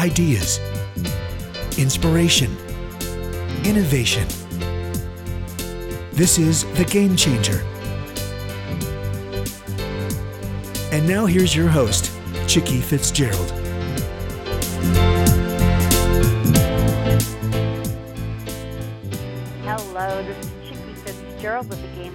ideas, inspiration, innovation. This is The Game Changer. And now here's your host, Chicke Fitzgerald. Hello, this is Chicke Fitzgerald with the Game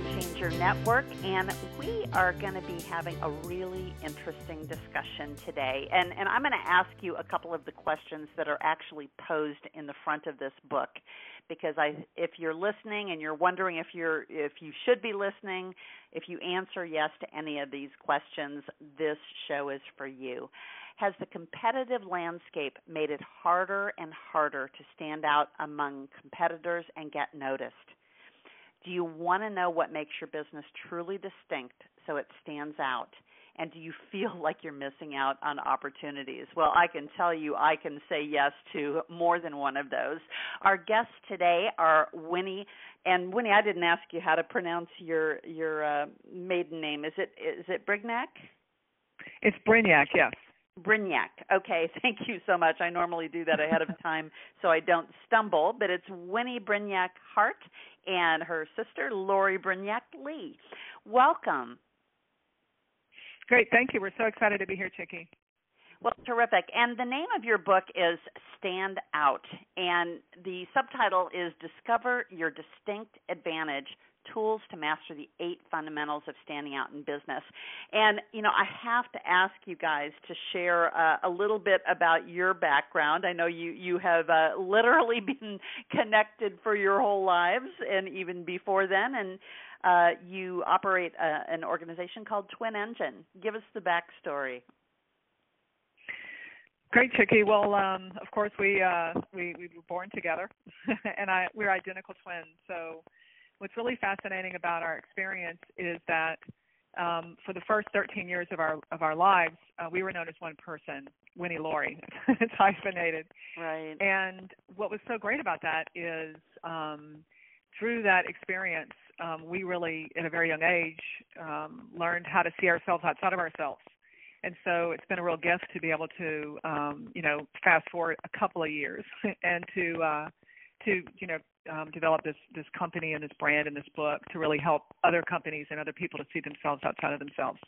Network, and we are going to be having a really interesting discussion today. And, and I'm going to ask you a couple of the questions that are actually posed in the front of this book, because I, if you're listening and you're wondering if you're if you should be listening, if you answer yes to any of these questions, this show is for you. Has the competitive landscape made it harder and harder to stand out among competitors and get noticed? Do you want to know what makes your business truly distinct so it stands out? And do you feel like you're missing out on opportunities? Well, I can tell you I can say yes to more than one of those. Our guests today are Winnie and Winnie, I didn't ask you how to pronounce your your uh, maiden name. Is it is it Brignac? It's Brignac, yes. Brignac. Okay, thank you so much. I normally do that ahead of time so I don't stumble, but it's Winnie Brignac Hart and her sister Lorrie Brignac Lee. Welcome. Great, thank you. We're so excited to be here, Chicke. Well, terrific. And the name of your book is Stand Out, and the subtitle is Discover Your Distinct Advantage tools to master the eight fundamentals of standing out in business. And, you know, I have to ask you guys to share uh, a little bit about your background. I know you, you have uh, literally been connected for your whole lives and even before then. And uh, you operate a, uh, an organization called TwinEngine. Give us the backstory. Great, Chicke. Well, um, of course, we uh, we we were born together, and I we're identical twins. So what's really fascinating about our experience is that um, for the first 13 years of our of our lives, uh, we were known as one person, Winnie Lorrie. it's hyphenated. Right. And what was so great about that is um, through that experience, um, we really, at a very young age, um, learned how to see ourselves outside of ourselves. And so it's been a real gift to be able to, um, you know, fast forward a couple of years and to uh, to you know um, develop this this company and this brand and this book to really help other companies and other people to see themselves outside of themselves.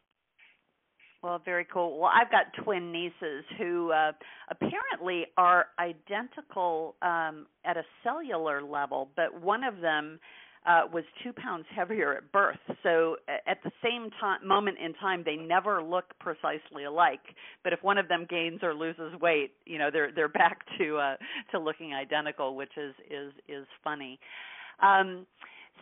Well, very cool. Well, I've got twin nieces who uh, apparently are identical um, at a cellular level, but one of them uh, was two pounds heavier at birth. So at the same time, moment in time, they never look precisely alike. But if one of them gains or loses weight, you know they're they're back to uh, to looking identical, which is is is funny. Um,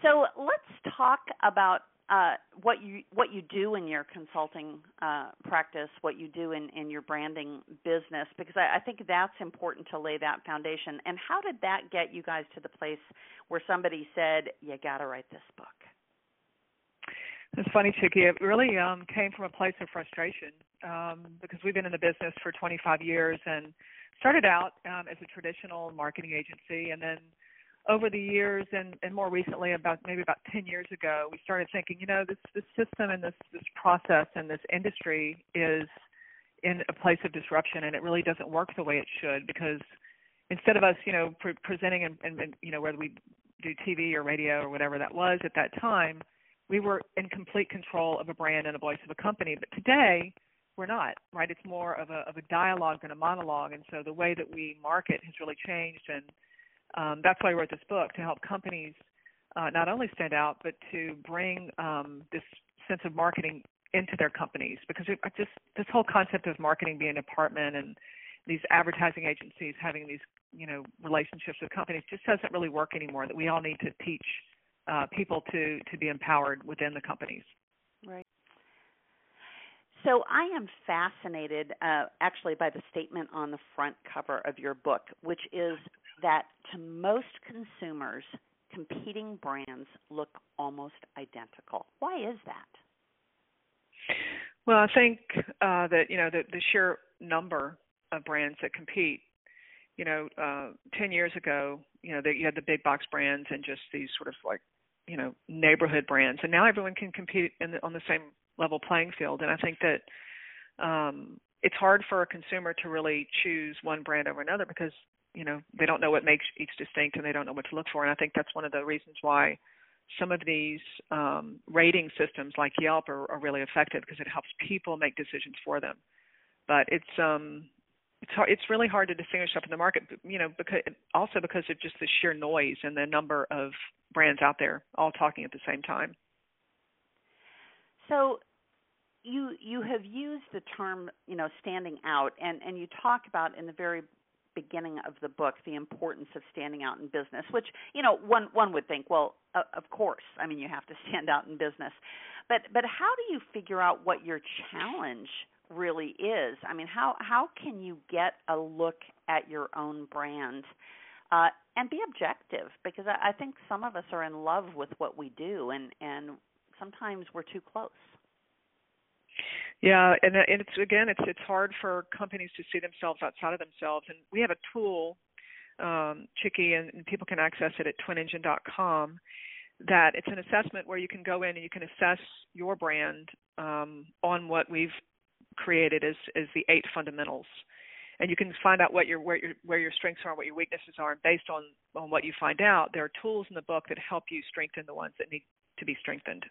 so let's talk about uh, what you what you do in your consulting uh, practice, what you do in, in your branding business, because I, I think that's important to lay that foundation. And how did that get you guys to the place where somebody said you got to write this book? It's funny, Chicke. It really um, came from a place of frustration um, because we've been in the business for 25 years and started out um, as a traditional marketing agency, and then over the years and, and more recently about maybe about 10 years ago we started thinking you know this this system and this this process and this industry is in a place of disruption and it really doesn't work the way it should because instead of us you know pre- presenting and, and, and you know whether we do TV or radio or whatever that was at that time we were in complete control of a brand and a voice of a company. But today we're not right? It's more of a of a dialogue than a monologue. And so the way that we market has really changed. And um, that's why I wrote this book to help companies uh, not only stand out, but to bring um, this sense of marketing into their companies. Because it, just this whole concept of marketing being a department and these advertising agencies having these you know relationships with companies just doesn't really work anymore. That we all need to teach uh, people to to be empowered within the companies. Right. So I am fascinated, uh, actually, by the statement on the front cover of your book, which is that to most consumers, competing brands look almost identical. Why is that? Well, I think uh, that you know the, the sheer number of brands that compete. You know, uh, ten years ago, you know, that you had the big box brands and just these sort of like, you know, neighborhood brands, and now everyone can compete in the, on the same level playing field. And I think that um, it's hard for a consumer to really choose one brand over another because you know they don't know what makes each distinct and they don't know what to look for. And i think that's one of the reasons why some of these um, rating systems like yelp are, are really effective because it helps people make decisions for them. But it's um it's hard, it's really hard to distinguish up in the market you know because also because of just the sheer noise and the number of brands out there all talking at the same time. So you you have used the term you know standing out and and you talk about in the very beginning of the book the importance of standing out in business which you know one one would think well uh, of course i mean you have to stand out in business. But but how do you figure out what your challenge really is? I mean how how can you get a look at your own brand uh, and be objective? Because I, I think some of us are in love with what we do and and sometimes we're too close yeah, and and it's again, it's it's hard for companies to see themselves outside of themselves, and we have a tool, um, Chicke, and, and people can access it at twinengine.com. That it's an assessment where you can go in and you can assess your brand um, on what we've created as as the eight fundamentals, and you can find out what your where your where your strengths are, what your weaknesses are, and based on on what you find out, there are tools in the book that help you strengthen the ones that need to be strengthened.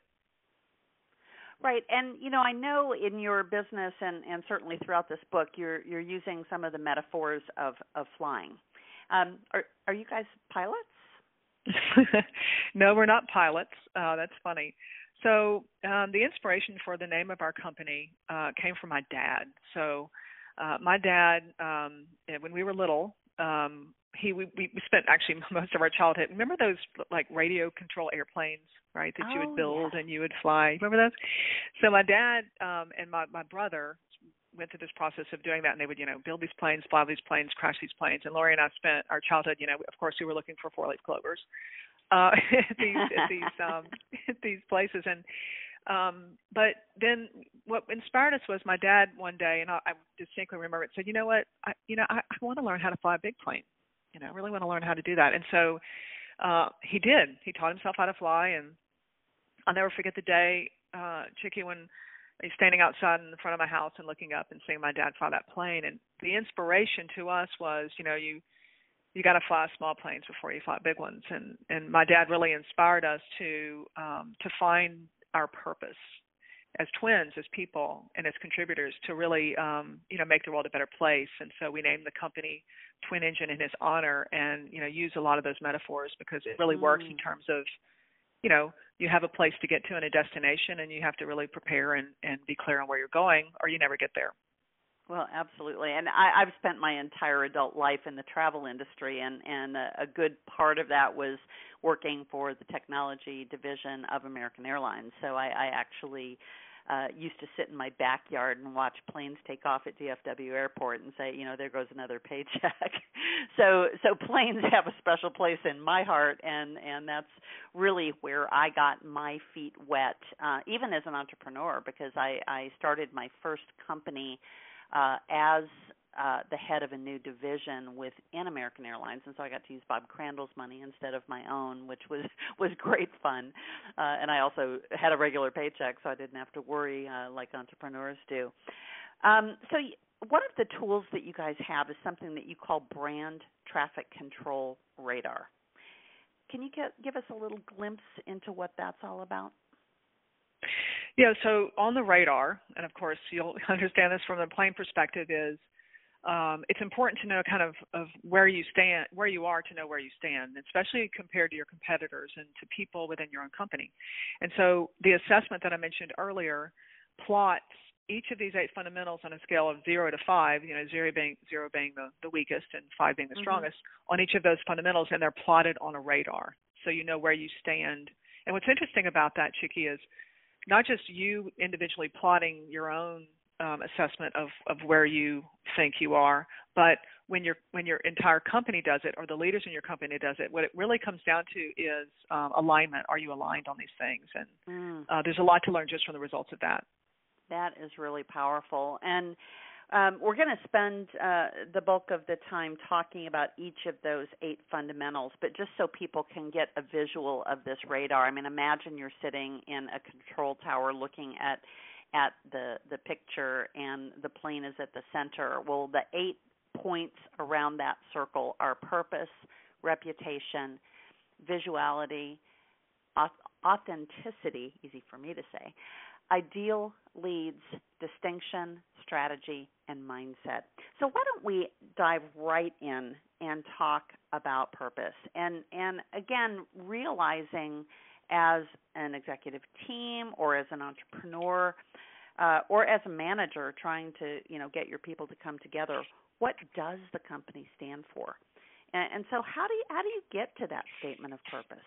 Right, and you know, I know in your business and and certainly throughout this book, you're you're using some of the metaphors of of flying. Um, are are you guys pilots? no, we're not pilots. Uh, that's funny. So um, the inspiration for the name of our company uh, came from my dad. So uh, my dad, um, when we were little, um, he we, we spent actually most of our childhood. Remember those like radio control airplanes, right? That oh, you would build yeah. and you would fly. Remember those? So my dad um and my my brother went through this process of doing that and they would you know build these planes fly these planes crash these planes and Lorrie and I spent our childhood you know of course we were looking for four leaf clovers uh at these at these um at these places and um but then what inspired us was my dad one day and I, I distinctly remember it said you know what I you know I, I want to learn how to fly a big plane you know, really want to learn how to do that. And so uh he did. He taught himself how to fly and I'll never forget the day, uh, Chicke, when he's standing outside in front of my house and looking up and seeing my dad fly that plane and the inspiration to us was, you know, you you got to fly small planes before you fly big ones and and my dad really inspired us to um to find our purpose as twins, as people, and as contributors to really, um, you know, make the world a better place. And so we named the company TwinEngine in his honor, and you know, use a lot of those metaphors because it really mm. works in mm. terms of, you know, you have a place to get to and a destination, and you have to really prepare and and be clear on where you're going, or you never get there. Well, absolutely, and I, I've spent my entire adult life in the travel industry, and and a, a good part of that was working for the technology division of American Airlines. So I, I actually uh, used to sit in my backyard and watch planes take off at DFW Airport and say, you know, there goes another paycheck. so so planes have a special place in my heart, and and that's really where I got my feet wet, uh, even as an entrepreneur, because I I started my first company uh, as uh, the head of a new division within American Airlines, and so I got to use Bob Crandall's money instead of my own, which was was great fun. Uh, and I also had a regular paycheck, so I didn't have to worry uh, like entrepreneurs do. Um, so one of the tools that you guys have is something that you call Brand Traffic Control Radar. Can you get, give us a little glimpse into what that's all about? Yeah, so on the radar, and of course you'll understand this from the plane perspective, is um, it's important to know kind of, of where you stand, where you are to know where you stand, especially compared to your competitors and to people within your own company. And so the assessment that I mentioned earlier plots each of these eight fundamentals on a scale of zero to five, you know, zero being zero being the, the weakest and five being the mm-hmm. strongest, on each of those fundamentals, and they're plotted on a radar, so you know where you stand. And what's interesting about that, Chicke, is not just you individually plotting your own um, assessment of, of where you think you are. But when your when your entire company does it, or the leaders in your company does it, what it really comes down to is um, alignment. Are you aligned on these things? And mm. uh, there's a lot to learn just from the results of that. That is really powerful. And um, we're going to spend uh, the bulk of the time talking about each of those eight fundamentals, but just so people can get a visual of this radar. I mean, imagine you're sitting in a control tower looking at at the the picture and the plane is at the center. Well, the eight points around that circle are purpose, reputation, visuality, authenticity, easy for me to say, ideal leads, distinction, strategy, and mindset. So why don't we dive right in and talk about purpose? And and again, realizing as an executive team or as an entrepreneur uh, or as a manager trying to you know get your people to come together, what does the company stand for? And, and so how do you how do you get to that statement of purpose?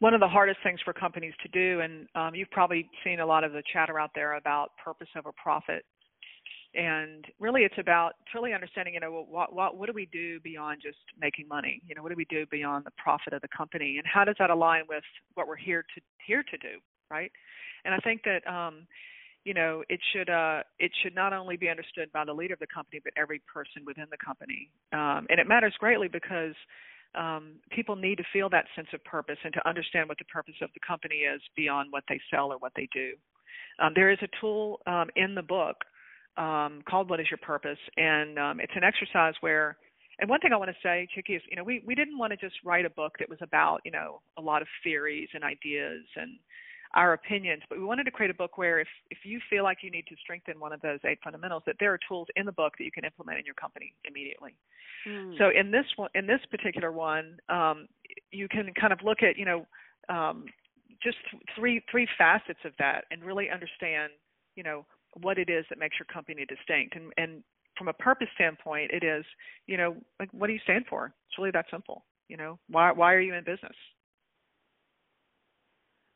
one of the hardest things for companies to do, and um, you've probably seen a lot of the chatter out there about purpose over profit. And really, it's about truly understanding, you know, what, what what do we do beyond just making money? You know, what do we do beyond the profit of the company, and how does that align with what we're here to here to do, right? And I think that um, you know it should uh, it should not only be understood by the leader of the company, but every person within the company. Um, and it matters greatly because um, people need to feel that sense of purpose and to understand what the purpose of the company is beyond what they sell or what they do. Um, there is a tool um, in the book um, called "What Is Your Purpose," and um, it's an exercise where. And one thing I want to say, Chicke, is you know we we didn't want to just write a book that was about you know a lot of theories and ideas and our opinions, but we wanted to create a book where if if you feel like you need to strengthen one of those eight fundamentals, that there are tools in the book that you can implement in your company immediately. Mm. So in this one, in this particular one, um, you can kind of look at you know um, just th- three three facets of that and really understand you know what it is that makes your company distinct and and from a purpose standpoint it is you know like what do you stand for it's really that simple you know why why are you in business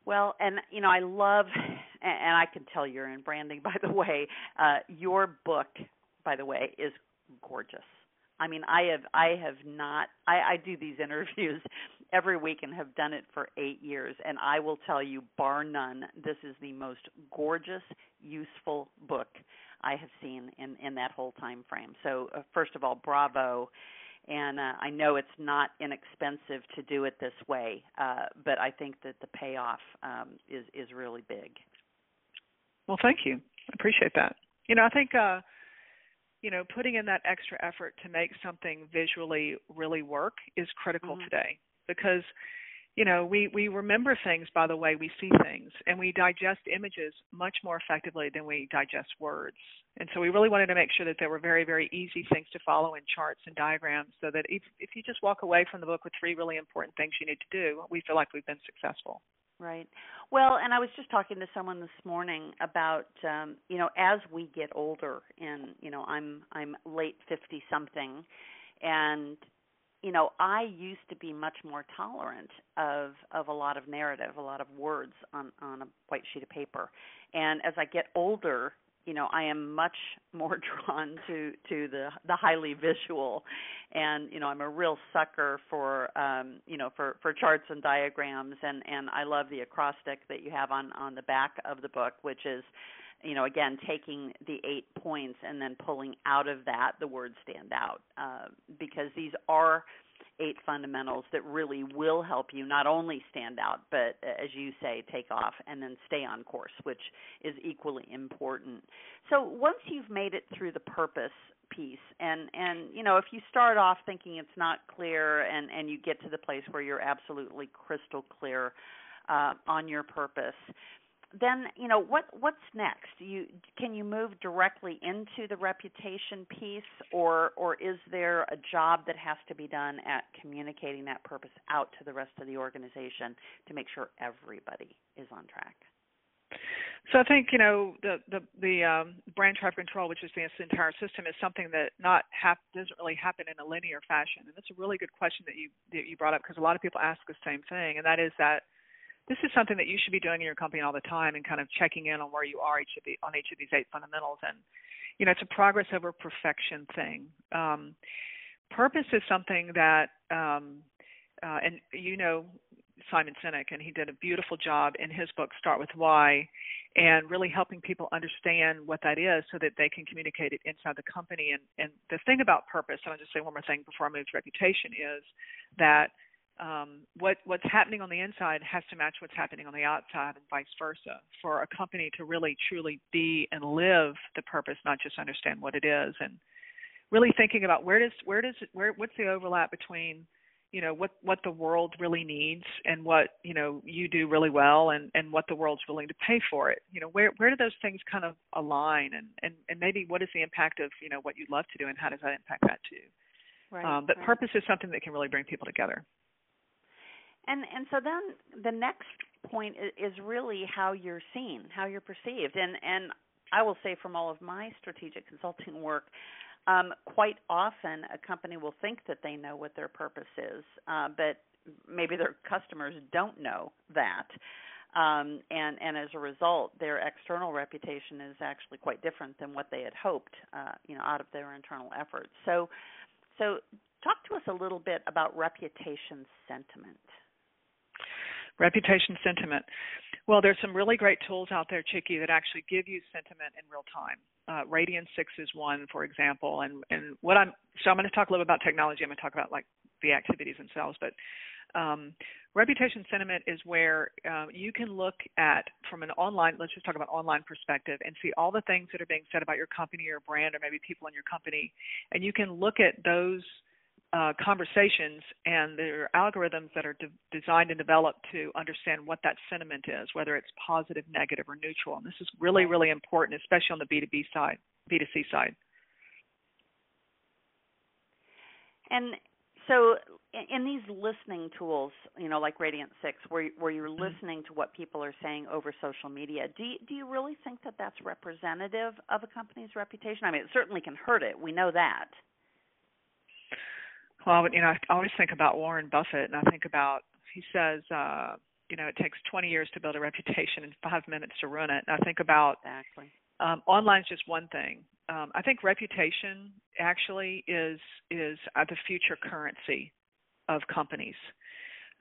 well, and you know, I love, and I can tell you're in branding. By the way, uh, your book, by the way, is gorgeous. I mean, I have, I have not. I, I do these interviews every week and have done it for eight years, and I will tell you, bar none, this is the most gorgeous, useful book I have seen in in that whole time frame. So, uh, first of all, bravo and uh, I know it's not inexpensive to do it this way, uh, but I think that the payoff um, is is really big. Well, thank you. I appreciate that. You know, I think uh, you know putting in that extra effort to make something visually really work is critical mm-hmm. today because you know we we remember things by the way we see things and we digest images much more effectively than we digest words. And so we really wanted to make sure that there were very very easy things to follow in charts and diagrams so that if if you just walk away from the book with three really important things you need to do we feel like we've been successful. Right. Well and i was just talking to someone this morning about um you know as we get older and you know i'm i'm late 50 something and you know, I used to be much more tolerant of of a lot of narrative, a lot of words on on a white sheet of paper. And as I get older, you know, I am much more drawn to to the the highly visual, and you know, I'm a real sucker for um, you know for for charts and diagrams, and and I love the acrostic that you have on on the back of the book, which is you know, again, taking the eight points and then pulling out of that the words stand out uh, because these are eight fundamentals that really will help you not only stand out, but uh, as you say, take off and then stay on course, which is equally important. So once you've made it through the purpose piece and and you know if you start off thinking it's not clear and and you get to the place where you're absolutely crystal clear uh, on your purpose then you know what what's next you can you move directly into the reputation piece or or is there a job that has to be done at communicating that purpose out to the rest of the organization to make sure everybody is on track so I think you know the the the um, brand traffic control, which is the entire system, is something that not hap- doesn't really happen in a linear fashion. And that's a really good question that you that you brought up because a lot of people ask the same thing, and that is that this is something that you should be doing in your company all the time and kind of checking in on where you are each of the on each of these eight fundamentals. And you know it's a progress over perfection thing. Um, purpose is something that um, uh, and you know Simon Sinek and he did a beautiful job in his book Start with Why and really helping people understand what that is so that they can communicate it inside the company. And and the thing about purpose and I'll just say one more thing before I move to reputation is that um, what what's happening on the inside has to match what's happening on the outside and vice versa for a company to really truly be and live the purpose not just understand what it is and really thinking about where does where does where what's the overlap between you know what what the world really needs and what you know you do really well and and what the world's willing to pay for it. You know where where do those things kind of align and and and maybe what is the impact of you know what you love to do and how does that impact that too? Right, um, but right. purpose is something that can really bring people together and and so then the next point is really how you're seen, how you're perceived, and and I will say from all of my strategic consulting work, um, quite often a company will think that they know what their purpose is, uh, but maybe their customers don't know that. Um, and and as a result, their external reputation is actually quite different than what they had hoped, uh, you know, out of their internal efforts. So, so talk to us a little bit about reputation sentiment. Reputation sentiment. Well, there's some really great tools out there, Chicke, that actually give you sentiment in real time. Uh, Radian Six is one, for example, and and what I'm so I'm going to talk a little bit about technology. I'm going to talk about like the activities themselves, but um, reputation sentiment is where uh, you can look at from an online let's just talk about online perspective and see all the things that are being said about your company or brand or maybe people in your company and you can look at those uh, conversations and there are algorithms that are de- designed and developed to understand what that sentiment is, whether it's positive, negative, or neutral. And this is really, really important, especially on the B2B side, B2C side. And so, in these listening tools, you know, like Radiant Six, where where you're mm-hmm. listening to what people are saying over social media, do you, do you really think that that's representative of a company's reputation? I mean, it certainly can hurt it. We know that. Well, you know, I always think about Warren Buffett, and I think about he says, uh, you know, it takes 20 years to build a reputation and five minutes to run it. And I think about exactly. Um, online is just one thing. Um, I think reputation actually is is uh, the future currency of companies.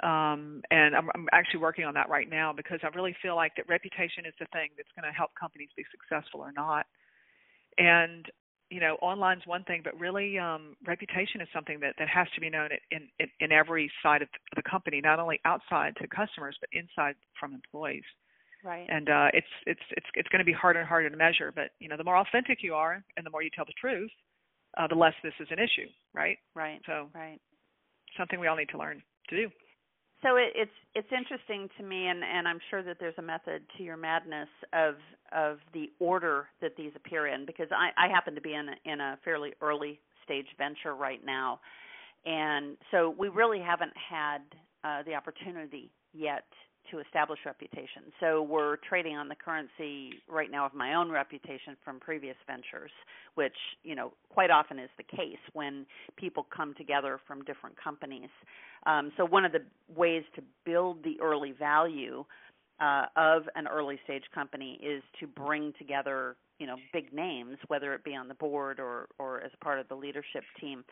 Um, and I'm, I'm actually working on that right now because I really feel like that reputation is the thing that's going to help companies be successful or not. And you know, online's one thing, but really, um, reputation is something that, that has to be known in, in, in every side of the company, not only outside to customers, but inside from employees. Right. And uh, it's it's it's it's going to be harder and harder to measure. But you know, the more authentic you are, and the more you tell the truth, uh, the less this is an issue. Right. Right. So. Right. Something we all need to learn to do. So it, it's it's interesting to me, and, and I'm sure that there's a method to your madness of of the order that these appear in, because I, I happen to be in a, in a fairly early stage venture right now, and so we really haven't had uh, the opportunity yet to establish reputation. So we're trading on the currency right now of my own reputation from previous ventures, which, you know, quite often is the case when people come together from different companies. Um, so one of the ways to build the early value uh, of an early stage company is to bring together you know big names, whether it be on the board or or as part of the leadership team.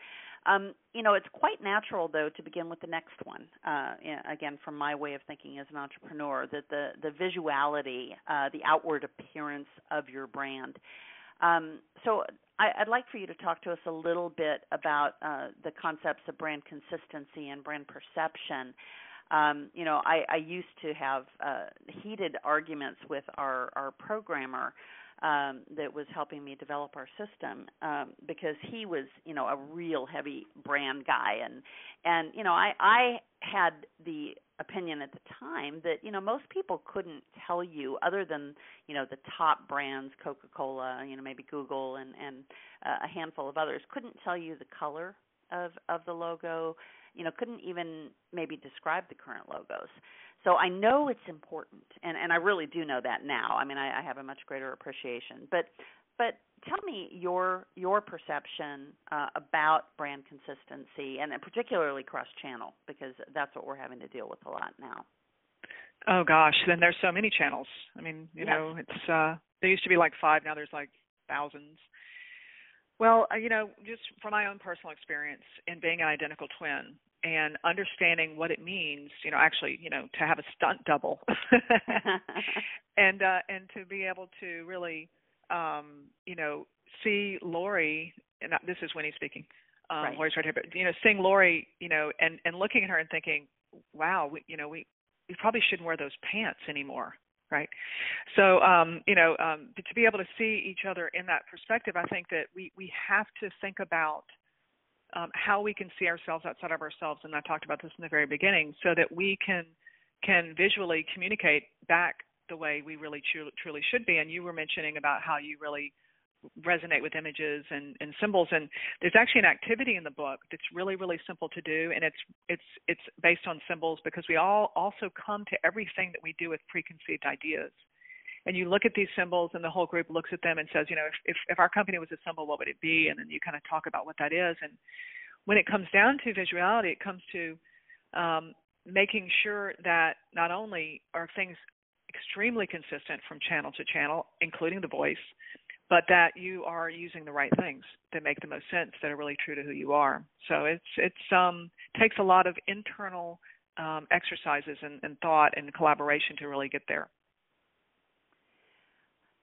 Um, you know, it's quite natural though to begin with the next one. Uh, again, from my way of thinking as an entrepreneur, that the the visuality, uh, the outward appearance of your brand. Um, so I, would like for you to talk to us a little bit about uh, the concepts of brand consistency and brand perception. Um, you know, I, I used to have uh, heated arguments with our, our programmer um, that was helping me develop our system um, because he was, you know, a real heavy brand guy, and and you know, I I had the opinion at the time that you know most people couldn't tell you other than you know the top brands, Coca-Cola, you know, maybe Google, and and uh, a handful of others couldn't tell you the color of of the logo you know couldn't even maybe describe the current logos so I know it's important, and and I really do know that now. I mean, I, I have a much greater appreciation. But but tell me your your perception uh, about brand consistency, and particularly cross channel, because that's what we're having to deal with a lot now. Oh gosh, then there's so many channels. I mean, you yes. know, it's uh there used to be like five, now there's like thousands. Well, uh, you know, just from my own personal experience in being an identical twin, and understanding what it means, you know, actually, you know, to have a stunt double, and uh, and to be able to really, um, you know, see Lorrie, and this is Winnie speaking, Um, right. Lorrie's right here, but you know, seeing Lorrie, you know, and and looking at her and thinking, wow, we, you know, we we probably shouldn't wear those pants anymore, right? So, um, you know, um, to be able to see each other in that perspective, I think that we we have to think about um, how we can see ourselves outside of ourselves, and I talked about this in the very beginning, so that we can can visually communicate back the way we really tru- truly should be. And you were mentioning about how you really resonate with images and, and symbols and there's actually an activity in the book that's really really simple to do and it's it's it's based on symbols because we all also come to everything that we do with preconceived ideas and you look at these symbols and the whole group looks at them and says you know if if, if our company was a symbol what would it be and then you kind of talk about what that is and when it comes down to visuality it comes to um, making sure that not only are things extremely consistent from channel to channel including the voice but that you are using the right things that make the most sense that are really true to who you are. So it's it's um takes a lot of internal um, exercises and, and thought and collaboration to really get there.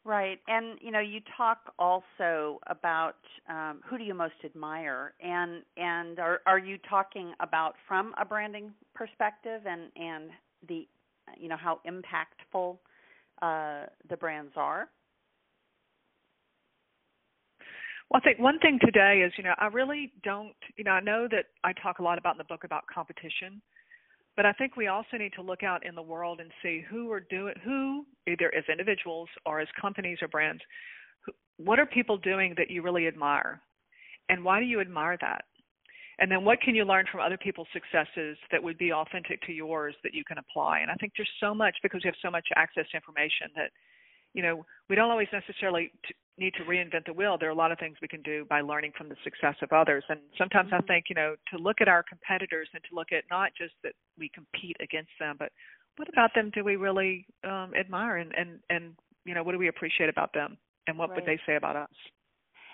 Right, and you know, you talk also about um, who do you most admire, and and are are you talking about from a branding perspective, and and the you know how impactful uh, the brands are? Well, I think one thing today is, you know, I really don't, you know, I know that I talk a lot about in the book about competition, but I think we also need to look out in the world and see who are doing, who either as individuals or as companies or brands, what are people doing that you really admire, and why do you admire that? And then what can you learn from other people's successes that would be authentic to yours that you can apply? And I think there's so much because we have so much access to information that you know, we don't always necessarily need to reinvent the wheel. There are a lot of things we can do by learning from the success of others. And sometimes mm-hmm. I think, you know, to look at our competitors and to look at not just that we compete against them, but what about them do we really um, admire and, and, and, you know, what do we appreciate about them and what right. would they say about us?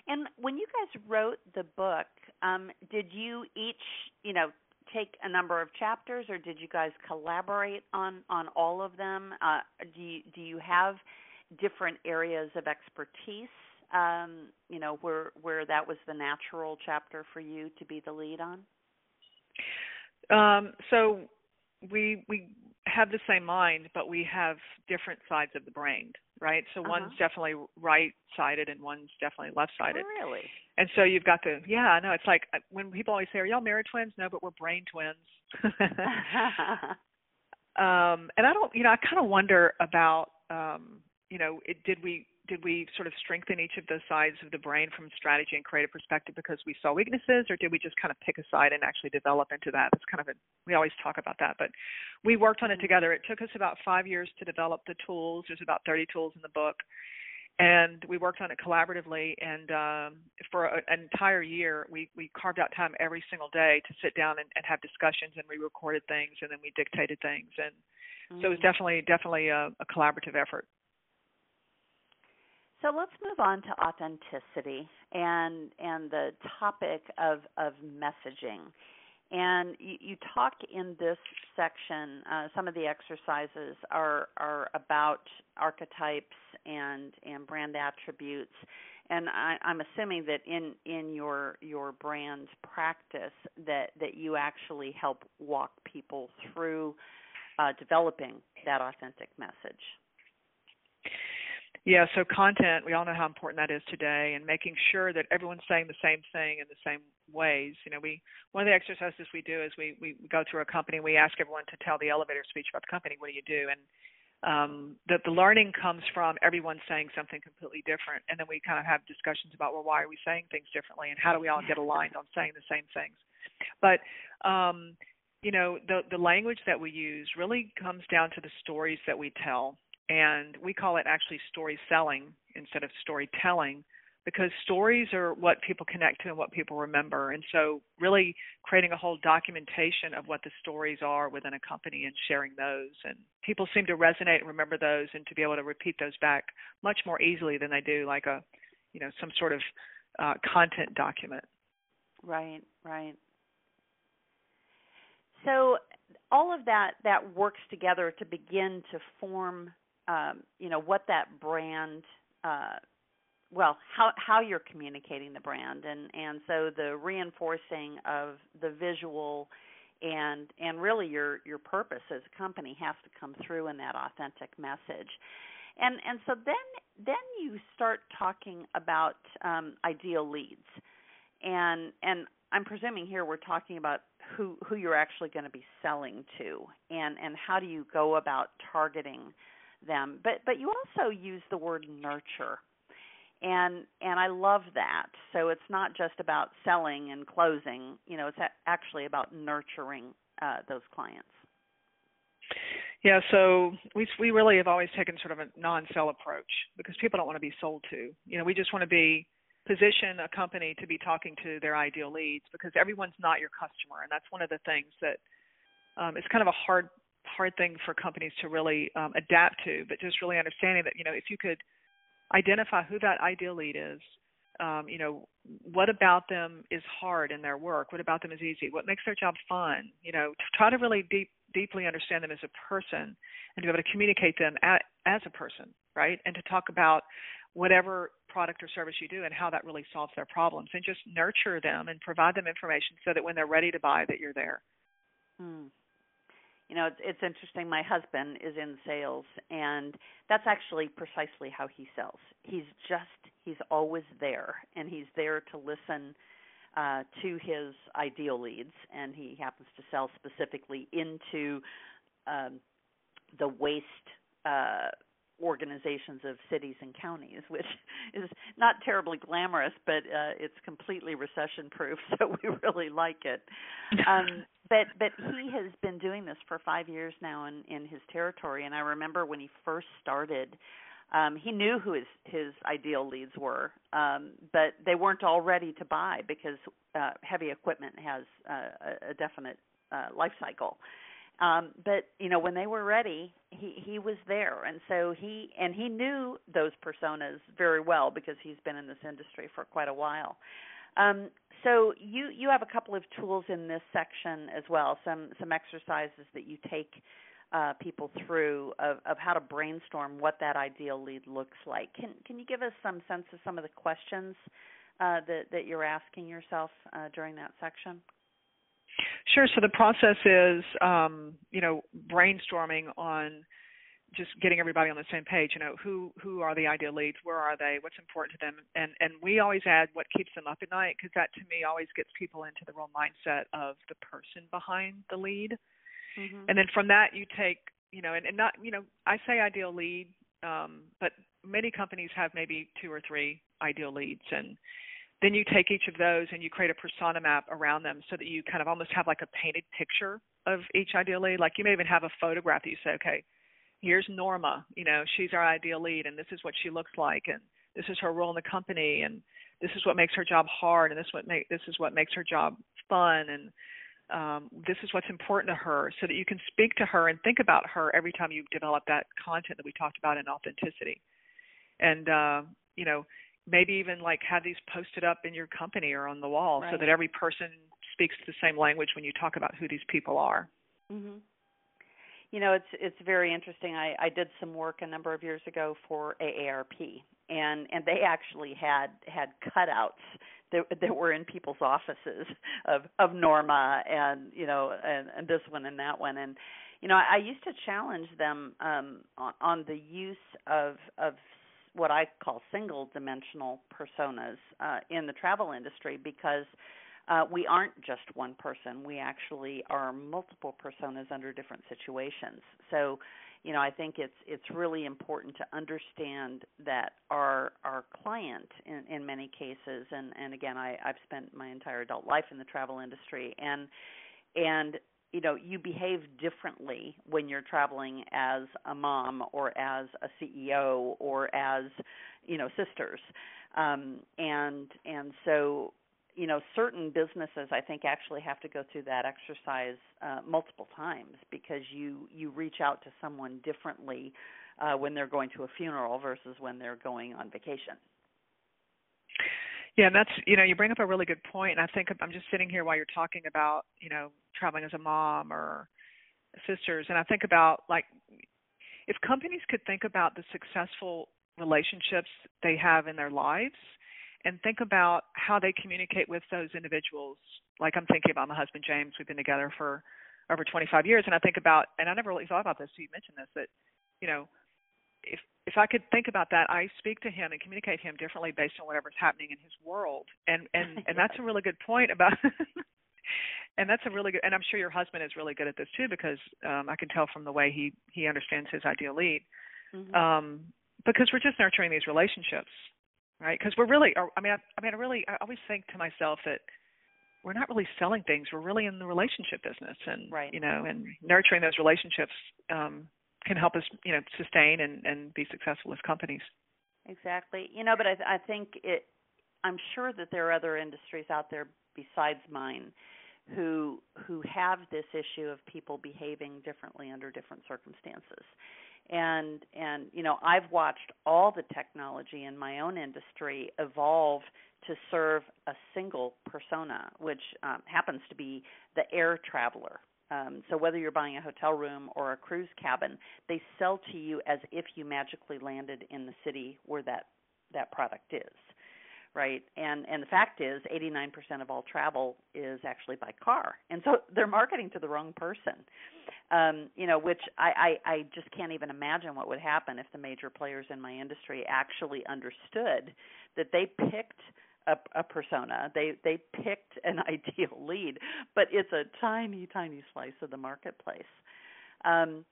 And when you guys wrote the book, um, did you each, you know, take a number of chapters, or did you guys collaborate on on all of them? Uh, do you, do you have different areas of expertise um, you know where where that was the natural chapter for you to be the lead on? Um, so we we have the same mind but we have different sides of the brain right? So uh-huh. one's definitely right sided and one's definitely left sided oh, really? And so you've got the yeah i know it's like uh, when people always say are y'all married twins? No but we're brain twins. Um and i don't you know i kind of wonder about um you know, it, did we did we sort of strengthen each of those sides of the brain from strategy and creative perspective because we saw weaknesses, or did we just kind of pick a side and actually develop into that? It's kind of a we always talk about that, but we worked on it mm-hmm. together. It took us about five years to develop the tools. There's about 30 tools in the book, and we worked on it collaboratively. And um, for a, an entire year, we we carved out time every single day to sit down and, and have discussions, and we recorded things, and then we dictated things, and mm-hmm. so it was mm-hmm. definitely definitely a, a collaborative effort. So let's move on to authenticity and and the topic of of messaging. And you, you talk in this section. Uh, some of the exercises are are about archetypes and and brand attributes. And I, I'm assuming that in in your your brand practice that that you actually help walk people through uh, developing that authentic message. Yeah, so content, we all know how important that is today and making sure that everyone's saying the same thing in the same ways. You know, we one of the exercises we do is we we go through a company and we ask everyone to tell the elevator speech about the company. What do you do? And um the the learning comes from everyone saying something completely different and then we kind of have discussions about well why are we saying things differently and how do we all get aligned on saying the same things. But um you know, the the language that we use really comes down to the stories that we tell and we call it actually story selling instead of storytelling because stories are what people connect to and what people remember. And so really creating a whole documentation of what the stories are within a company and sharing those. And people seem to resonate and remember those and to be able to repeat those back much more easily than they do like a you know some sort of uh, content document. Right right. So all of that that works together to begin to form um, you know what that brand uh, well how how you're communicating the brand. And and so the reinforcing of the visual and and really your your purpose as a company has to come through in that authentic message. And and so then then you start talking about um, ideal leads. And and I'm presuming here we're talking about who who you're actually going to be selling to. And and how do you go about targeting them. But but you also use the word nurture. And and I love that. So it's not just about selling and closing. You know it's actually about nurturing uh, those clients. Yeah so we we really have always taken sort of a non-sell approach because people don't want to be sold to. You know we just want to be position a company to be talking to their ideal leads because everyone's not your customer. And that's one of the things that um, is kind of a hard hard thing for companies to really um, adapt to but just really understanding that you know if you could identify who that ideal lead is um, you know what about them is hard in their work? What about them is easy? What makes their job fun? You know to try to really deep deeply understand them as a person and to be able to communicate them at, as a person right? And to talk about whatever product or service you do and how that really solves their problems and just nurture them and provide them information so that when they're ready to buy that you're there. Hmm. You know it's it's interesting my husband is in sales and that's actually precisely how he sells he's just he's always there and he's there to listen uh, to his ideal leads and he happens to sell specifically into um, the waste uh, organizations of cities and counties, which is not terribly glamorous, but uh, it's completely recession proof, so we really like it. Um, but but he has been doing this for five years now in in his territory, and I remember when he first started. Um, he knew who his his ideal leads were, um, but they weren't all ready to buy because uh, heavy equipment has uh, a, definite uh, life cycle. Um, but you know, when they were ready, he he was there, and so he and he knew those personas very well because he's been in this industry for quite a while. Um, so you you have a couple of tools in this section as well, some some exercises that you take uh, people through of, of how to brainstorm what that ideal lead looks like. Can can you give us some sense of some of the questions uh, that that you're asking yourself uh, during that section? Sure. So the process is, um, you know, brainstorming on just getting everybody on the same page. You know, who who are the ideal leads? Where are they? What's important to them? And and we always add what keeps them up at night because that to me always gets people into the real mindset of the person behind the lead. Mm-hmm. And then from that you take, you know, and, and not, you know, I say ideal lead, um, but many companies have maybe two or three ideal leads and then you take each of those and you create a persona map around them so that you kind of almost have like a painted picture of each ideal lead. Like you may even have a photograph that you say, okay, here's Norma, you know, she's our ideal lead and this is what she looks like and this is her role in the company and this is what makes her job hard and this what make this is what makes her job fun and um, this is what's important to her so that you can speak to her and think about her every time you develop that content that we talked about in authenticity and uh, you know maybe even like have these posted up in your company or on the wall right. so that every person speaks the same language when you talk about who these people are. Mhm. You know, it's it's very interesting. I I did some work a number of years ago for AARP and and they actually had had cutouts that that were in people's offices of of Norma and you know and and this one and that one and you know I, I used to challenge them um on, on the use of of what I call single dimensional personas uh, in the travel industry because uh, we aren't just one person. We actually are multiple personas under different situations. So, you know, I think it's it's really important to understand that our our client in, in many cases, and and again, I, I've spent my entire adult life in the travel industry, and and you know you behave differently when you're traveling as a mom or as a CEO or as you know sisters um and and so you know certain businesses i think actually have to go through that exercise uh, multiple times because you you reach out to someone differently uh, when they're going to a funeral versus when they're going on vacation. Yeah, and that's you know you bring up a really good point, and I think I'm just sitting here while you're talking about you know traveling as a mom or sisters, and I think about like if companies could think about the successful relationships they have in their lives and think about how they communicate with those individuals. Like I'm thinking about my husband James. We've been together for over 25 years, and I think about, and I never really thought about this. So you mentioned this that, you know, if if I could think about that, I speak to him and communicate to him differently based on whatever's happening in his world, and and and that's a really good point about. and that's a really good, and I'm sure your husband is really good at this too because um I can tell from the way he he understands his ideal lead. Mm-hmm. Um, because we're just nurturing these relationships, right? Because we're really, I mean, I, I mean, I really, I always think to myself that we're not really selling things; we're really in the relationship business, and right. you know, and nurturing those relationships um, can help us, you know, sustain and and be successful as companies. Exactly. You know, but I, I think it. I'm sure that there are other industries out there besides mine who who have this issue of people behaving differently under different circumstances and and you know I've watched all the technology in my own industry evolve to serve a single persona, which um, happens to be the air traveler. Um, so whether you're buying a hotel room or a cruise cabin, they sell to you as if you magically landed in the city where that that product is right? And and the fact is, 89% of all travel is actually by car, and so they're marketing to the wrong person. Um, you know, which I, I I just can't even imagine what would happen if the major players in my industry actually understood that they picked a, a persona, they they picked an ideal lead, but it's a tiny tiny slice of the marketplace. Um,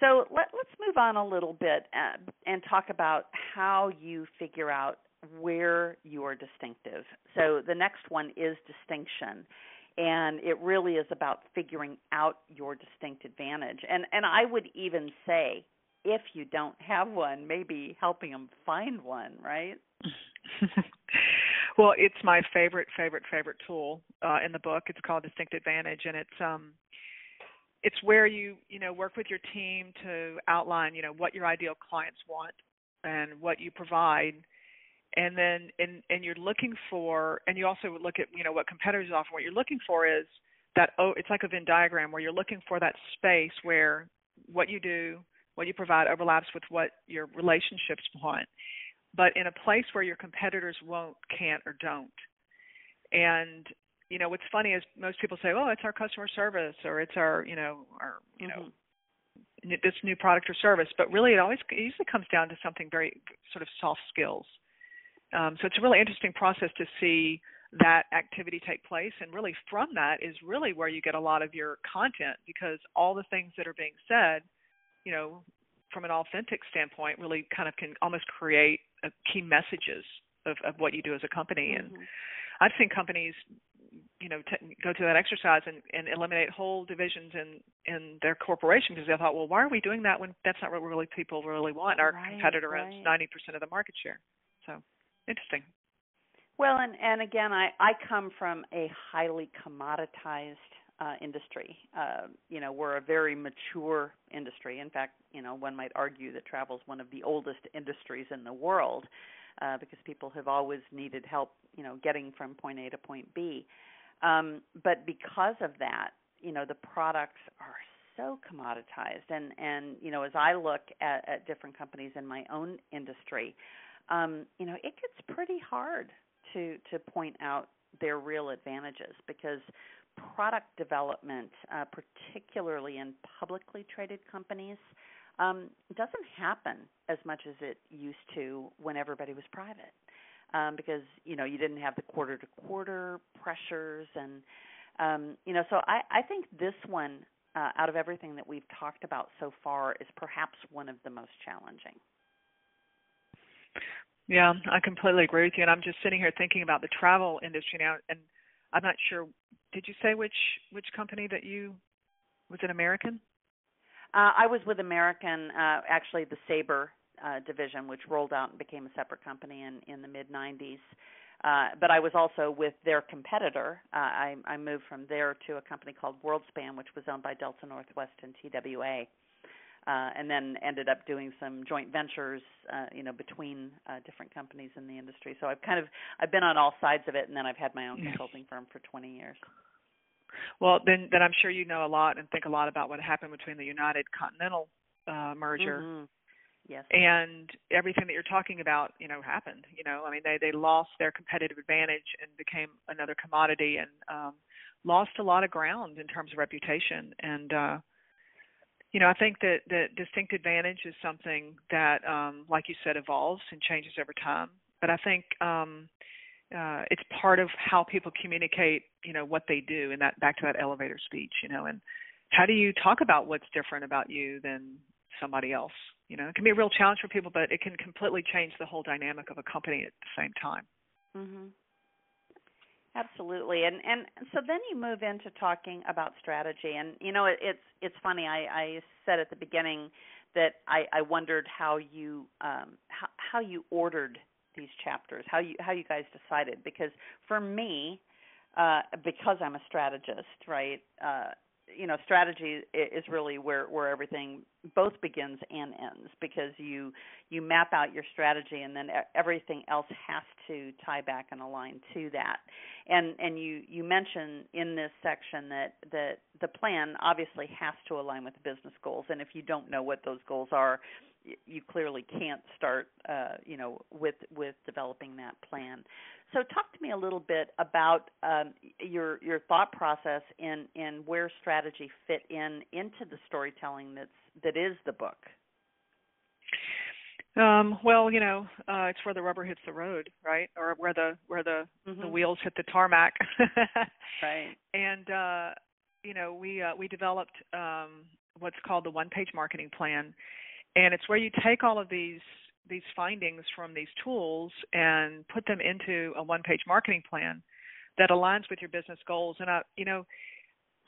so let, let's move on a little bit uh, and talk about how you figure out where you are distinctive. So the next one is distinction. And it really is about figuring out your distinct advantage. And and I would even say if you don't have one, maybe helping them find one, right? well, it's my favorite, favorite, favorite tool uh, in the book. It's called Distinct Advantage, and it's um, it's where you you know work with your team to outline you know what your ideal clients want and what you provide and then and and you're looking for and you also look at you know what competitors offer. What you're looking for is that oh it's like a venn diagram where you're looking for that space where what you do what you provide overlaps with what your relationships want. But in a place where your competitors won't can't or don't. And you know what's funny is most people say oh it's our customer service or it's our you know our you mm-hmm. know this new product or service. But really it always it usually comes down to something very sort of soft skills um, so it's a really interesting process to see that activity take place. And really, from that is really where you get a lot of your content because all the things that are being said, you know, from an authentic standpoint, really kind of can almost create key messages of, of what you do as a company. Mm-hmm. And I've seen companies, you know, t- go through that exercise and, and eliminate whole divisions in in their corporation because they thought, well, why are we doing that when that's not what really people really want? Our right, competitor right. owns ninety percent of the market share. So interesting. Well, and and again, I I come from a highly commoditized uh, industry. Uh, you know, we're a very mature industry. In fact, you know, one might argue that travel is one of the oldest industries in the world uh, because people have always needed help, you know, getting from point A to point B. Um, but because of that, you know, the products are so commoditized. And and you know, as I look at, at different companies in my own industry um, you know, it gets pretty hard to to point out their real advantages because product development, uh, particularly in publicly traded companies, um, doesn't happen as much as it used to when everybody was private. Um, because you know you didn't have the quarter to quarter pressures and um, you know so I, I think this one uh, out of everything that we've talked about so far is perhaps one of the most challenging. Yeah, I completely agree with you. And I'm just sitting here thinking about the travel industry now, and I'm not sure. Did you say which which company that you was it American? Uh, I was with American, uh, actually the Sabre uh, division, which rolled out and became a separate company in in the mid '90s. Uh, but I was also with their competitor. Uh, I, I moved from there to a company called WorldSpan, which was owned by Delta Northwest and TWA uh, and then ended up doing some joint ventures, uh, you know, between uh, different companies in the industry. So I've kind of I've been on all sides of it, and then I've had my own consulting firm for 20 years. Well, then then I'm sure you know a lot and think a lot about what happened between the United Continental uh, merger. Mm-hmm. Yes. And everything that you're talking about, you know, happened. You know, I mean, they they lost their competitive advantage and became another commodity, and um, lost a lot of ground in terms of reputation. And uh, you know, I think that that distinct advantage is something that, um, like you said, evolves and changes over time. But I think um, uh, it's part of how people communicate, you know, what they do, and that back to that elevator speech, you know, and how do you talk about what's different about you than somebody else? You know, it can be a real challenge for people, but it can completely change the whole dynamic of a company at the same time. Mhm. Absolutely, and and so then you move into talking about strategy, and you know it, it's it's funny. I, I said at the beginning that I, I wondered how you um, how, how you ordered these chapters, how you how you guys decided. Because for me, uh, because I'm a strategist, right? Uh, you know strategy is really where where everything both begins and ends because you you map out your strategy and then everything else has to tie back and align to that. And and you you mention in this section that that the plan obviously has to align with the business goals and if you don't know what those goals are you clearly can't start uh, you know with with developing that plan so talk to me a little bit about um, your your thought process in in where strategy fit in into the storytelling that's that is the book. Um, well, you know, uh, it's where the rubber hits the road, right? Or where the where the mm-hmm. the wheels hit the tarmac. right. And uh, you know, we uh, we developed um, what's called the one-page marketing plan, and it's where you take all of these these findings from these tools and put them into a one-page marketing plan that aligns with your business goals. And I, you know,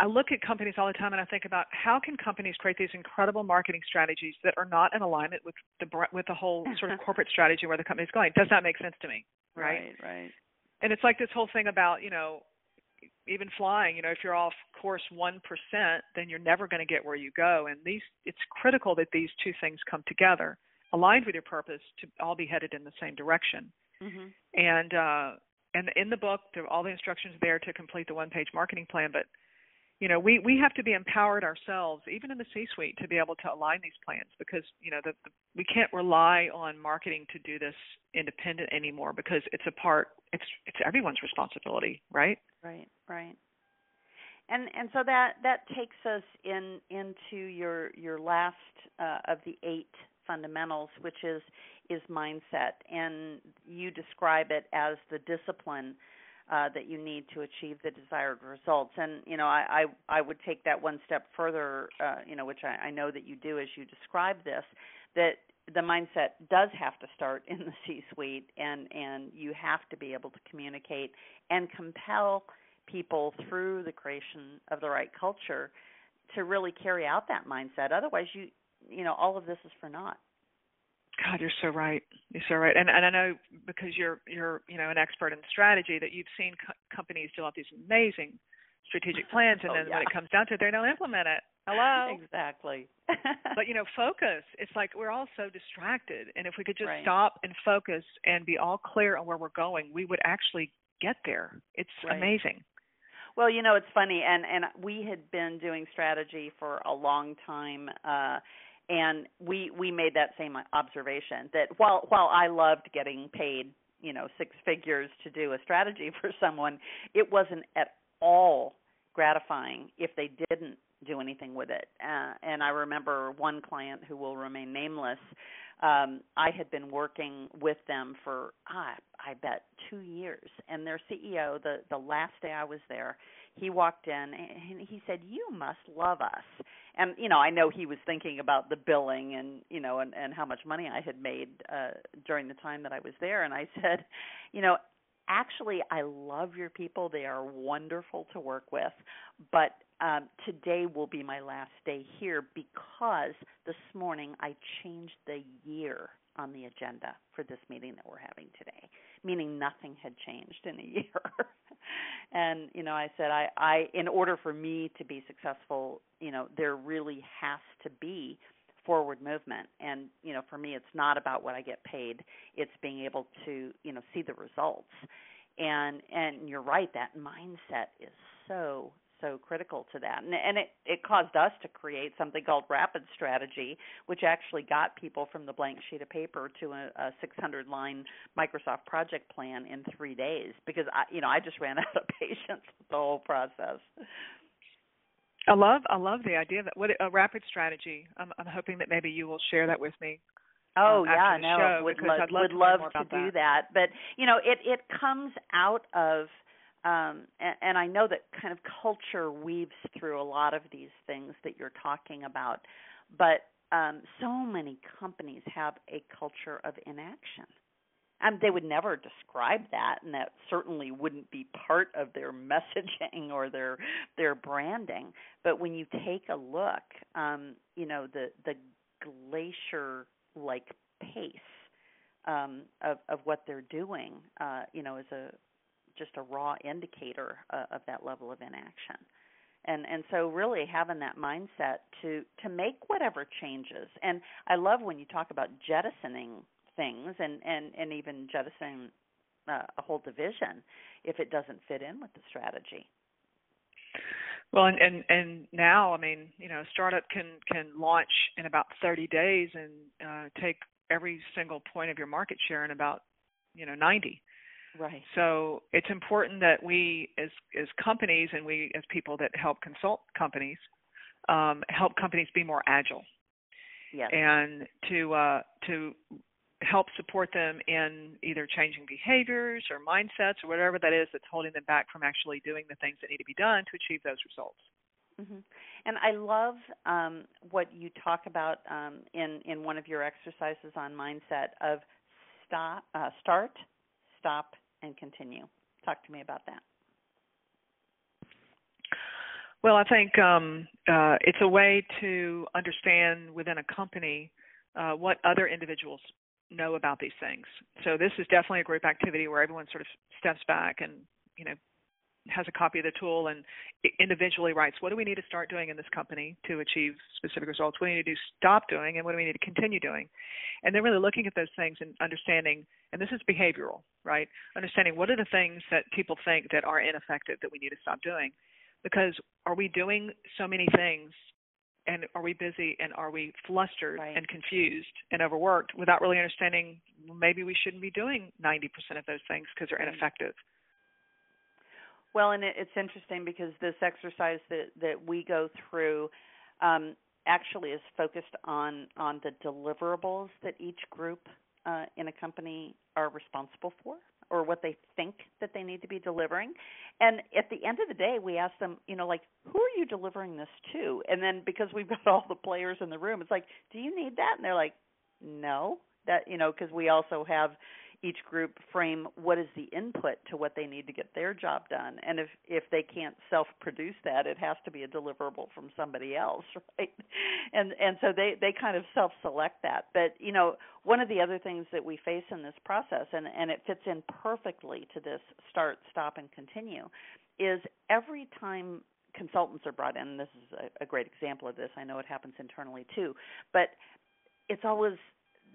I look at companies all the time and I think about how can companies create these incredible marketing strategies that are not in alignment with the with the whole sort of corporate strategy where the company is going. Does that make sense to me? Right, right. right. And it's like this whole thing about, you know, even flying, you know, if you're off course 1%, then you're never going to get where you go. And these it's critical that these two things come together aligned with your purpose to all be headed in the same direction. Mm-hmm. And uh, and in the book, there are all the instructions there to complete the one-page marketing plan. But you know, we we have to be empowered ourselves, even in the C-suite, to be able to align these plans because you know the, the, we can't rely on marketing to do this independent anymore because it's a part. It's it's everyone's responsibility, right? Right, right and and so that that takes us in into your your last uh, of the eight fundamentals, which is is mindset, and you describe it as the discipline uh, that you need to achieve the desired results. And you know, I I, I would take that one step further, uh, you know, which I, I know that you do as you describe this, that the mindset does have to start in the C-suite, and and you have to be able to communicate and compel people through the creation of the right culture to really carry out that mindset. Otherwise, you you know all of this is for naught. God, you're so right. You're so right. And and I know because you're you're you know an expert in strategy that you've seen co- companies develop these amazing strategic plans, and oh, then yeah. when it comes down to it, they don't implement it. Hello. Exactly. but you know, focus. It's like we're all so distracted, and if we could just right. stop and focus and be all clear on where we're going, we would actually get there. It's right. amazing. Well, you know, it's funny, and and we had been doing strategy for a long time, uh, and we we made that same observation that while while I loved getting paid, you know, six figures to do a strategy for someone, it wasn't at all gratifying if they didn't do anything with it. Uh, and I remember one client who will remain nameless. Um, I had been working with them for ah, I bet two years, and their CEO, the the last day I was there, he walked in and he said, "You must love us." And you know, I know he was thinking about the billing and you know, and and how much money I had made uh, during the time that I was there. And I said, you know, actually, I love your people. They are wonderful to work with, but um, today will be my last day here because this morning I changed the year on the agenda for this meeting that we're having today, meaning nothing had changed in a year. and you know, I said I, I, in order for me to be successful, you know, there really has to be forward movement. And you know for me it's not about what i get paid. It's being able to you know see the results. And and you're right that mindset is so so critical to that. And, and it, it caused us to create something called Rapid Strategy, which actually got people from the blank sheet of paper to a, a 600 line Microsoft project plan in three days because I, you know, I just ran out of patience with the whole process. I love I love the idea of that. What a rapid strategy. I'm I'm hoping that maybe you will share that with me. Oh um, yeah, no, would, lo- I'd love would to, love to do that. that. But you know, it it comes out of um and, and I know that kind of culture weaves through a lot of these things that you're talking about. But um so many companies have a culture of inaction um, they would never describe that, and that certainly wouldn't be part of their messaging or their their branding. But when you take a look, um, you know the the glacier like pace um, of of what they're doing, uh, you know, is a just a raw indicator uh, of that level of inaction. And and so really having that mindset to to make whatever changes. And I love when you talk about jettisoning things and and and even jettisoning uh, a whole division if it doesn't fit in with the strategy. Well, and, and and now, I mean, you know, a startup can can launch in about 30 days and uh, take every single point of your market share in about, you know, 90. Right. So it's important that we, as as companies, and we as people that help consult companies, um, help companies be more agile. Yes. And to uh, to help support them in either changing behaviors or mindsets or whatever that is that's holding them back from actually doing the things that need to be done to achieve those results. Mm-hmm. And I love um, what you talk about um, in in one of your exercises on mindset of stop, uh, start, stop, and continue. Talk to me about that. Well, I think um, uh, it's a way to understand within a company uh, what other individuals know about these things. So this is definitely a group activity where everyone sort of steps back and you know has a copy of the tool and individually writes what do we need to start doing in this company to achieve specific results? What do we need to stop doing and what do we need to continue doing? And then really looking at those things and understanding and this is behavioral right? Understanding what are the things that people think that are ineffective that we need to stop doing. Because are we doing so many things and are we busy and are we flustered right. and confused and overworked without really understanding maybe we shouldn't be doing 90% of those things because they're ineffective well and it's interesting because this exercise that that we go through um, actually is focused on on the deliverables that each group uh, in a company are responsible for or what they think that they need to be delivering. And at the end of the day, we ask them, you know, like, who are you delivering this to? And then because we've got all the players in the room, it's like, do you need that? And they're like, no. That you know, because we also have each group frame what is the input to what they need to get their job done. And if if they can't self produce that it has to be a deliverable from somebody else right? And and so they they kind of self select that. But you know one of the other things that we face in this process and and it fits in perfectly to this start stop and continue is every time consultants are brought in this is a, a great example of this i know it happens internally too but it's always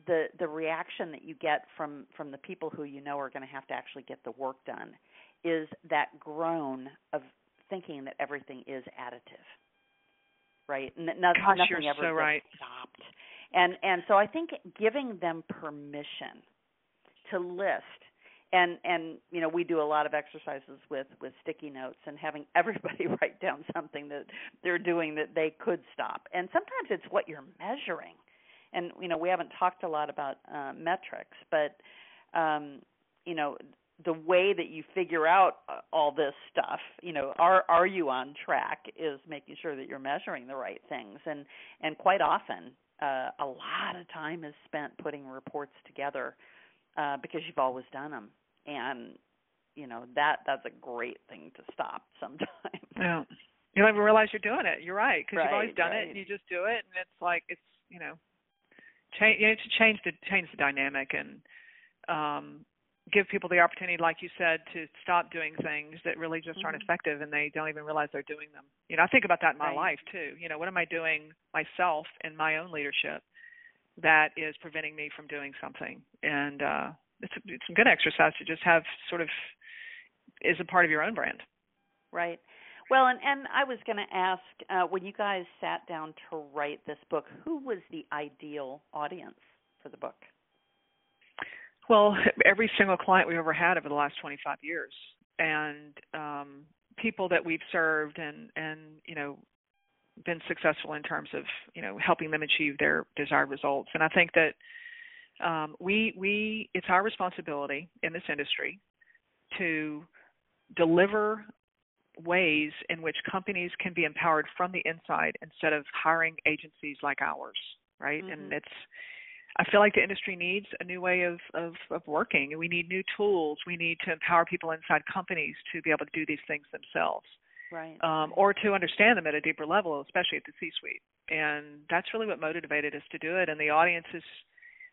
the the reaction that you get from from the people who you know are going to have to actually get the work done is that groan of thinking that everything is additive right? N- no, Gosh, nothing you're ever so right. stopped. And and so i think giving them permission to list and and you know we do a lot of exercises with with sticky notes and having everybody write down something that they're doing that they could stop. And sometimes it's what you're measuring and you know we haven't talked a lot about uh, metrics, but um, you know the way that you figure out uh, all this stuff, you know, are are you on track? Is making sure that you're measuring the right things, and and quite often uh, a lot of time is spent putting reports together uh, because you've always done them, and you know that that's a great thing to stop sometimes. Yeah. You don't even realize you're doing it. You're right because right, you've always done right. it and you just do it, and it's like it's you know change you know, to change the change the dynamic and um give people the opportunity like you said to stop doing things that really just aren't Mhm. effective and they don't even realize they're doing them you know i think about that in my Right. life too you know what am i doing myself in my own leadership that is preventing me from doing something and uh it's a, it's a good exercise to just have sort of is a part of your own brand Right. Well, and and I was going to ask uh, when you guys sat down to write this book, who was the ideal audience for the book? Well, every single client we've ever had over the last 25 years, and um, people that we've served, and and you know, been successful in terms of you know helping them achieve their desired results. And I think that um, we we it's our responsibility in this industry to deliver ways in which companies can be empowered from the inside instead of hiring agencies like ours, right? Mm-hmm. And it's I feel like the industry needs a new way of, of, of working. We need new tools. We need to empower people inside companies to be able to do these things themselves. Right. Um, or to understand them at a deeper level, especially at the C suite. And that's really what motivated us to do it. And the audience is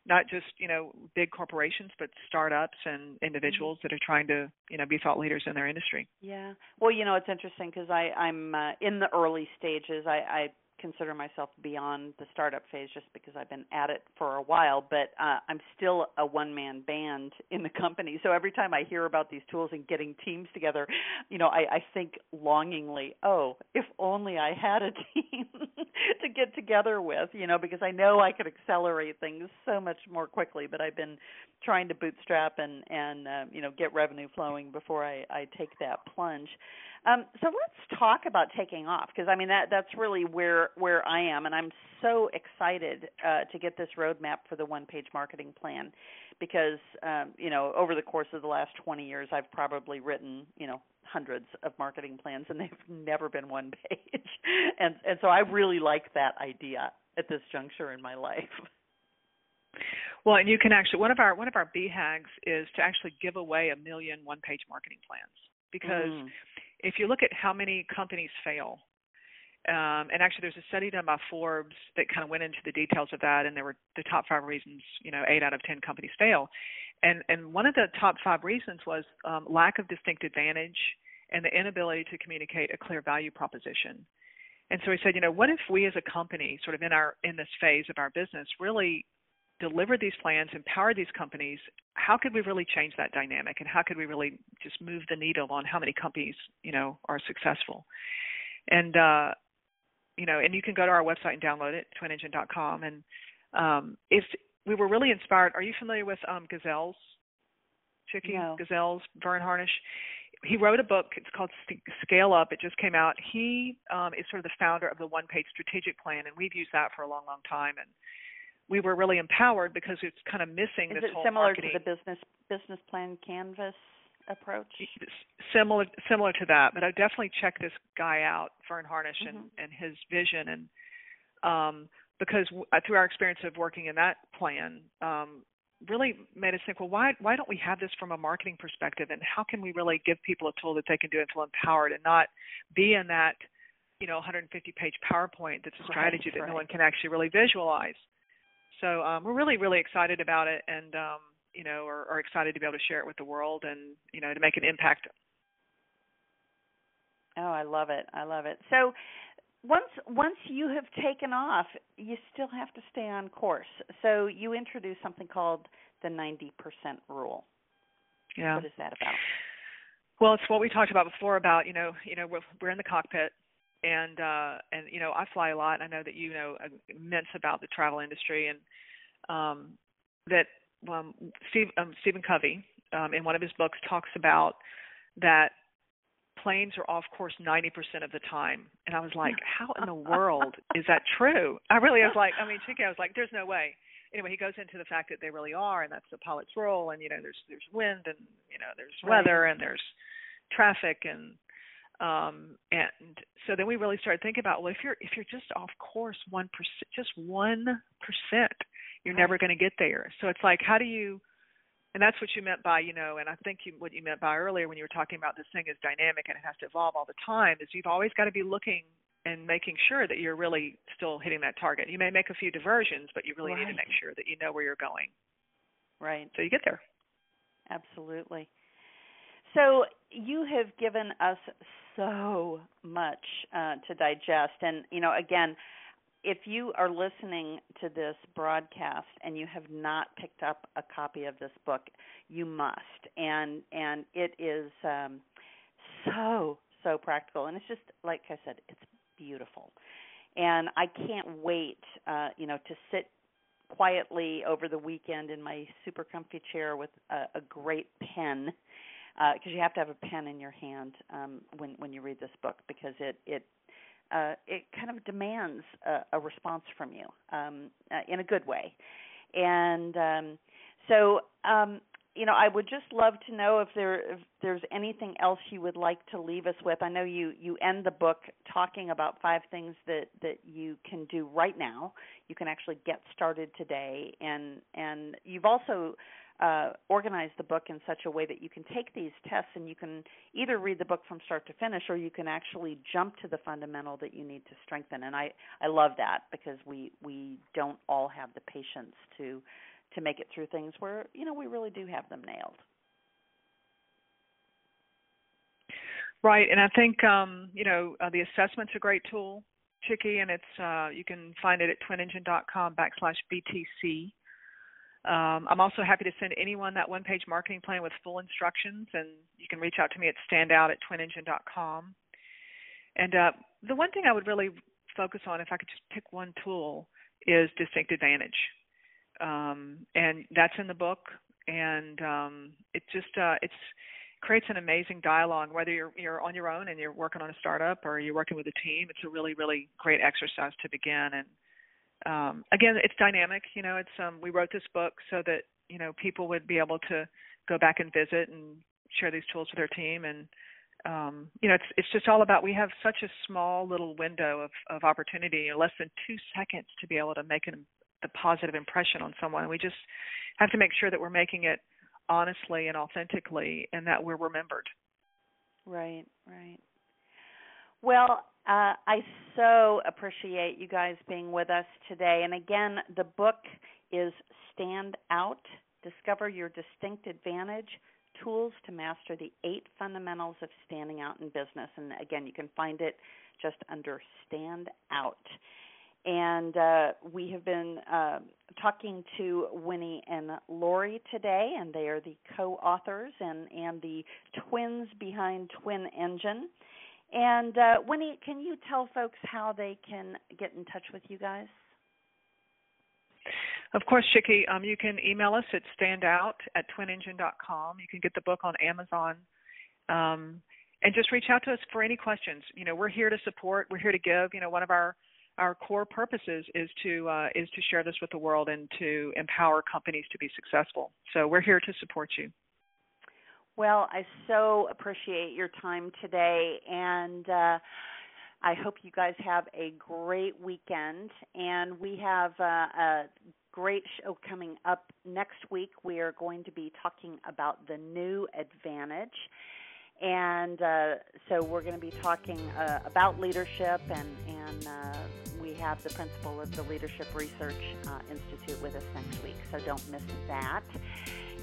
not just you know big corporations but startups and individuals mm-hmm. that are trying to you know be thought leaders in their industry. Yeah. Well you know it's interesting because i i'm uh, in the early stages. I i consider myself beyond the startup phase just because I've been at it for a while, but uh, I'm still a one man band in the company. So every time I hear about these tools and getting teams together, you know, I, I think longingly, oh, if only I had a team to get together with, you know, because I know I could accelerate things so much more quickly, but I've been trying to bootstrap and and uh, you know get revenue flowing before I I take that plunge. Um, so let's talk about taking off because I mean that that's really where where I am, and I'm so excited uh, to get this roadmap for the one-page marketing plan because um, you know over the course of the last 20 years, I've probably written you know hundreds of marketing plans, and they've never been one page, and and so I really like that idea at this juncture in my life. Well, and you can actually one of our one of our BHAGs is to actually give away a million one-page marketing plans because. Mm if you look at how many companies fail, um, and actually there's a study done by Forbes that kind of went into the details of that, and there were the top five reasons. You know, eight out of ten companies fail, and and one of the top five reasons was um, lack of distinct advantage and the inability to communicate a clear value proposition. And so he said, you know, what if we as a company, sort of in our in this phase of our business, really deliver these plans, empower these companies, how could we really change that dynamic and how could we really just move the needle on how many companies, you know, are successful? And uh you know, and you can go to our website and download it, twinengine.com. And um, if we were really inspired, are you familiar with um, Gazelles? Chicke no. Gazelles, Verne Harnish. He wrote a book. It's called Scale Up. It just came out. He um, is sort of the founder of the One Page Strategic Plan, and we've used that for a long, long time. And we were really empowered because it's kind of missing Is this it whole similar marketing. to the business business plan canvas approach? Similar similar to that, but I definitely check this guy out, Verne Harnish, mm-hmm. and and his vision, and um, because w- uh, through our experience of working in that plan, um, really made us think, well, why why don't we have this from a marketing perspective, and how can we really give people a tool that they can do and feel empowered, and not be in that you know 150 page PowerPoint that's a strategy right, that right. no one can actually really visualize. So um, we're really, really excited about it, and um, you know, are, are excited to be able to share it with the world, and you know, to make an impact. Oh, I love it! I love it. So once once you have taken off, you still have to stay on course. So you introduce something called the 90% rule. Yeah. What is that about? Well, it's what we talked about before about, you know, you know, we're, we're in the cockpit and uh and you know I fly a lot. I know that you know immense about the travel industry and um that um Steve um Stephen Covey um in one of his books talks about that planes are off course 90% of the time and I was like how in the world is that true? I really was like I mean Chicke I was like there's no way. Anyway, he goes into the fact that they really are and that's the pilot's role and you know there's there's wind and you know there's weather and there's traffic and um, and so then we really started thinking about well if you're if you're just off course one percent just one percent you're right. never going to get there. So it's like how do you and that's what you meant by you know and i think you, what you meant by earlier when you were talking about this thing is dynamic and it has to evolve all the time is you've always got to be looking and making sure that you're really still hitting that target. You may make a few diversions but you really right. need to make sure that you know where you're going. Right. So you get there. Absolutely. So you have given us so much uh, to digest, and you know, again, if you are listening to this broadcast and you have not picked up a copy of this book, you must, and and it is um, so so practical, and it's just like I said, it's beautiful, and I can't wait, uh, you know, to sit quietly over the weekend in my super comfy chair with a, a great pen because uh, you have to have a pen in your hand um, when when you read this book because it it uh, it kind of demands a, a response from you um, uh, in a good way, and um, so um, you know I would just love to know if there if there's anything else you would like to leave us with. I know you you end the book talking about five things that that you can do right now. You can actually get started today, and and you've also uh, organize the book in such a way that you can take these tests and you can either read the book from start to finish or you can actually jump to the fundamental that you need to strengthen. And I, I love that because we, we don't all have the patience to to make it through things where you know we really do have them nailed. Right, and I think um, you know uh, the assessment's a great tool, Chicke, and it's uh, you can find it at twinengine.com backslash BTC. Um, I'm also happy to send anyone that one page marketing plan with full instructions, and you can reach out to me at standout at twinengine.com. And uh, the one thing I would really focus on, if I could just pick one tool, is distinct advantage. Um, and that's in the book, and um, it just uh, it's creates an amazing dialogue. Whether you're you're on your own and you're working on a startup or you're working with a team, it's a really really great exercise to begin. And um, again, it's dynamic. You know, it's um, we wrote this book so that you know people would be able to go back and visit and share these tools with their team and um, you know, it's it's just all about we have such a small little window of, of opportunity, less than two seconds to be able to make an, a positive impression on someone. We just have to make sure that we're making it honestly and authentically, and that we're remembered. Right, right. Well, uh, I so appreciate you guys being with us today. And again, the book is Stand Out Discover Your Distinct Advantage Tools to Master the Eight Fundamentals of Standing Out in Business. And again, you can find it just under Stand Out. And uh, we have been uh, talking to Winnie and Lorrie today, and they are the co authors and, and the twins behind Twin Engine. And uh, Winnie, can you tell folks how they can get in touch with you guys? Of course, Chicke. Um, you can email us at standout at twinengine.com. You can get the book on Amazon. Um, and just reach out to us for any questions. You know, we're here to support. We're here to give. You know, one of our our core purposes is to uh, is to share this with the world and to empower companies to be successful. So we're here to support you. Well, I so appreciate your time today, and uh, I hope you guys have a great weekend. And we have uh, a great show coming up next week. We are going to be talking about the new advantage. And uh, so we're going to be talking uh, about leadership, and, and uh, we have the principal of the Leadership Research uh, Institute with us next week. So don't miss that.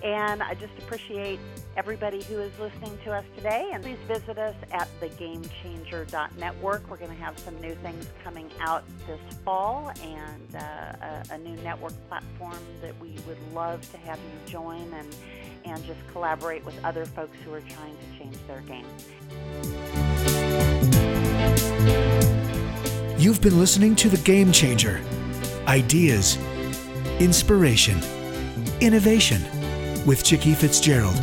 And I just appreciate everybody who is listening to us today. And please visit us at thegamechanger.network. We're going to have some new things coming out this fall and uh, a, a, new network platform that we would love to have you join and, and just collaborate with other folks who are trying to change their game. You've been listening to The Game Changer Ideas, Inspiration, Innovation with Chicke Fitzgerald.